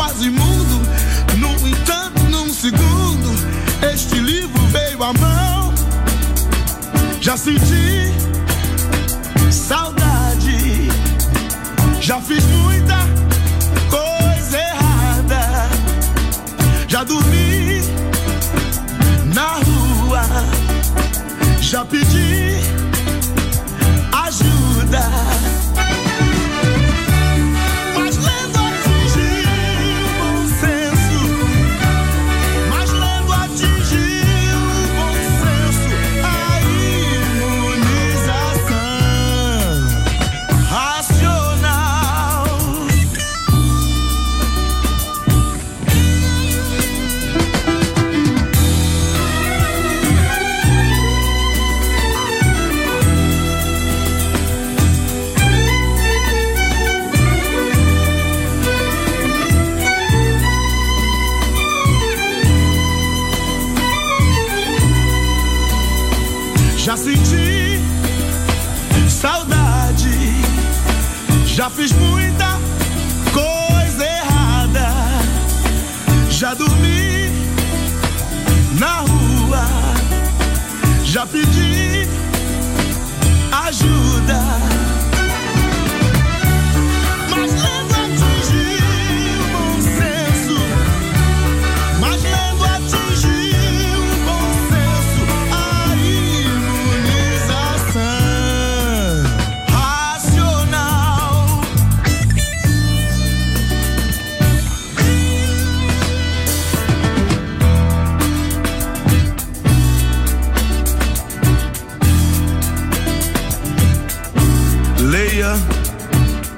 Quase imundo, no entanto, num segundo, este livro veio à mão. Já senti saudade, já fiz muita coisa errada, já dormi na rua. Já pedi ajuda. Já senti saudade, já fiz muita coisa errada, já dormi na rua, já pedi ajuda.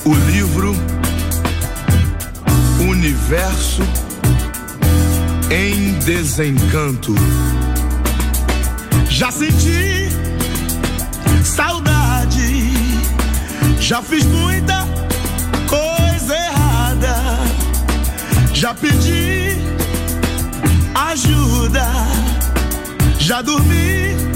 O livro Universo em desencanto. Já senti saudade, já fiz muita coisa errada, já pedi ajuda, já dormi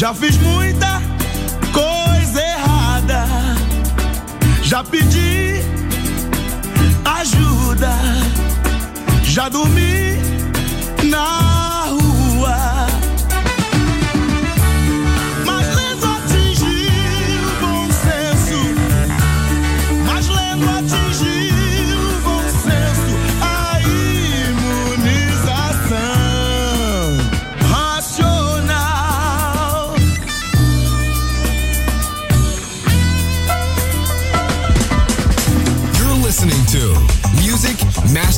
já fiz muita coisa errada, já pedi ajuda, já dormi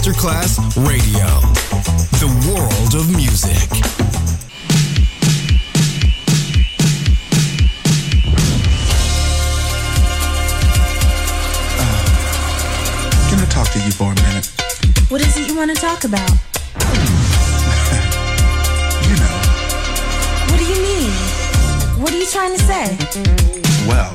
Masterclass Radio, the world of music. Can I talk to you for a minute? What is it you want to talk about? You know, What do you mean? What are you trying to say? well,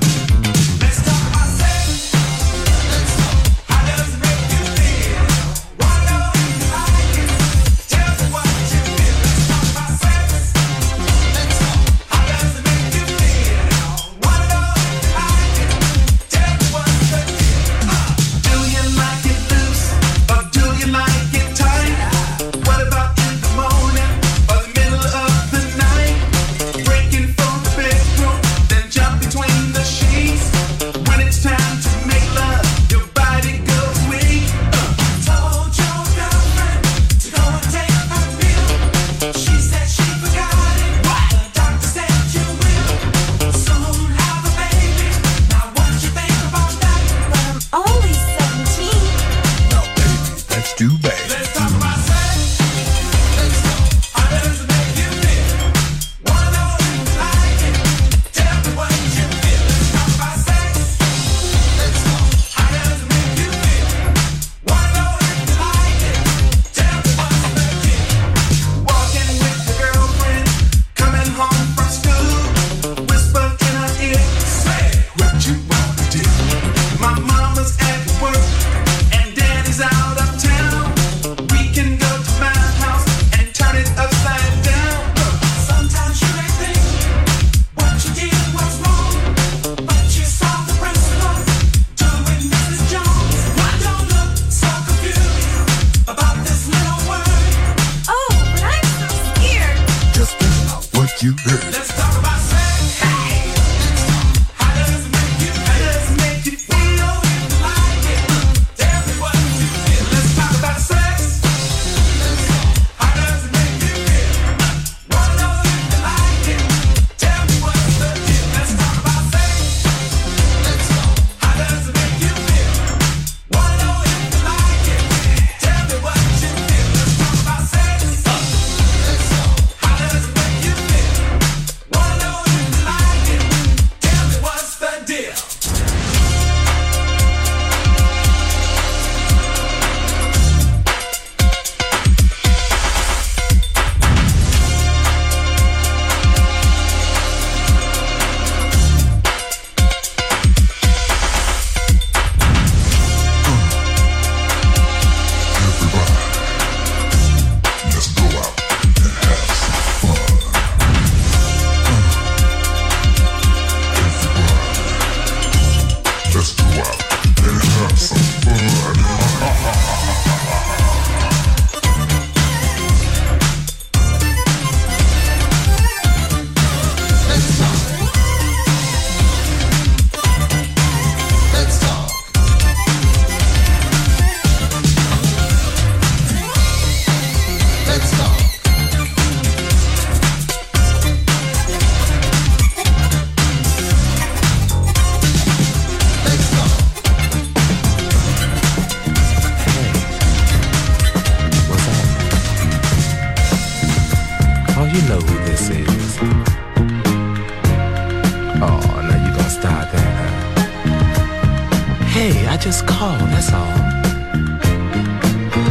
just call, that's all.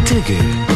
Dig it.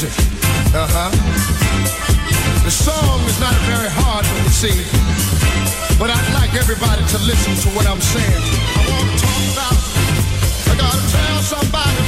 music. Uh huh. The song is not very hard to you sing but I'd like everybody to listen to what I'm saying. I want to talk about, I gotta tell somebody.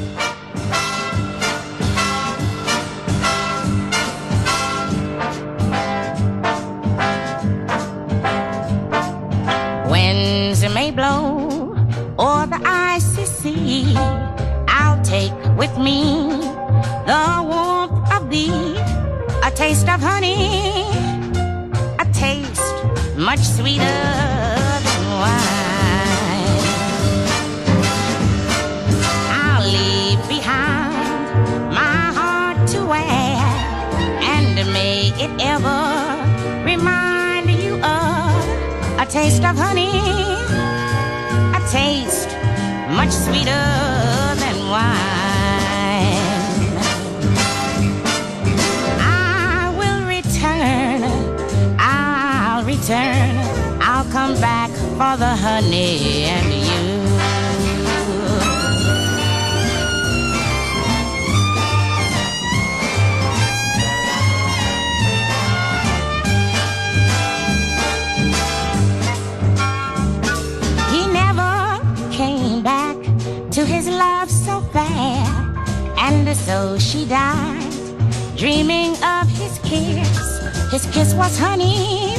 was honey,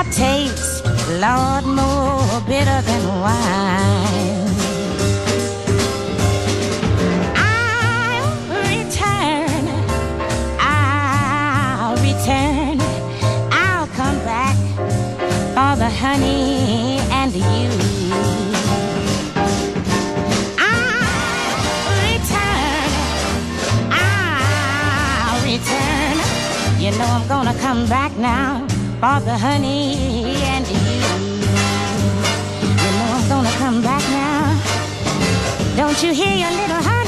a taste, Lord, more bitter than wine. come back now for the honey and you. You know I'm gonna come back now. Don't you hear your little heart?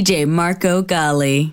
DJ Marco Gally.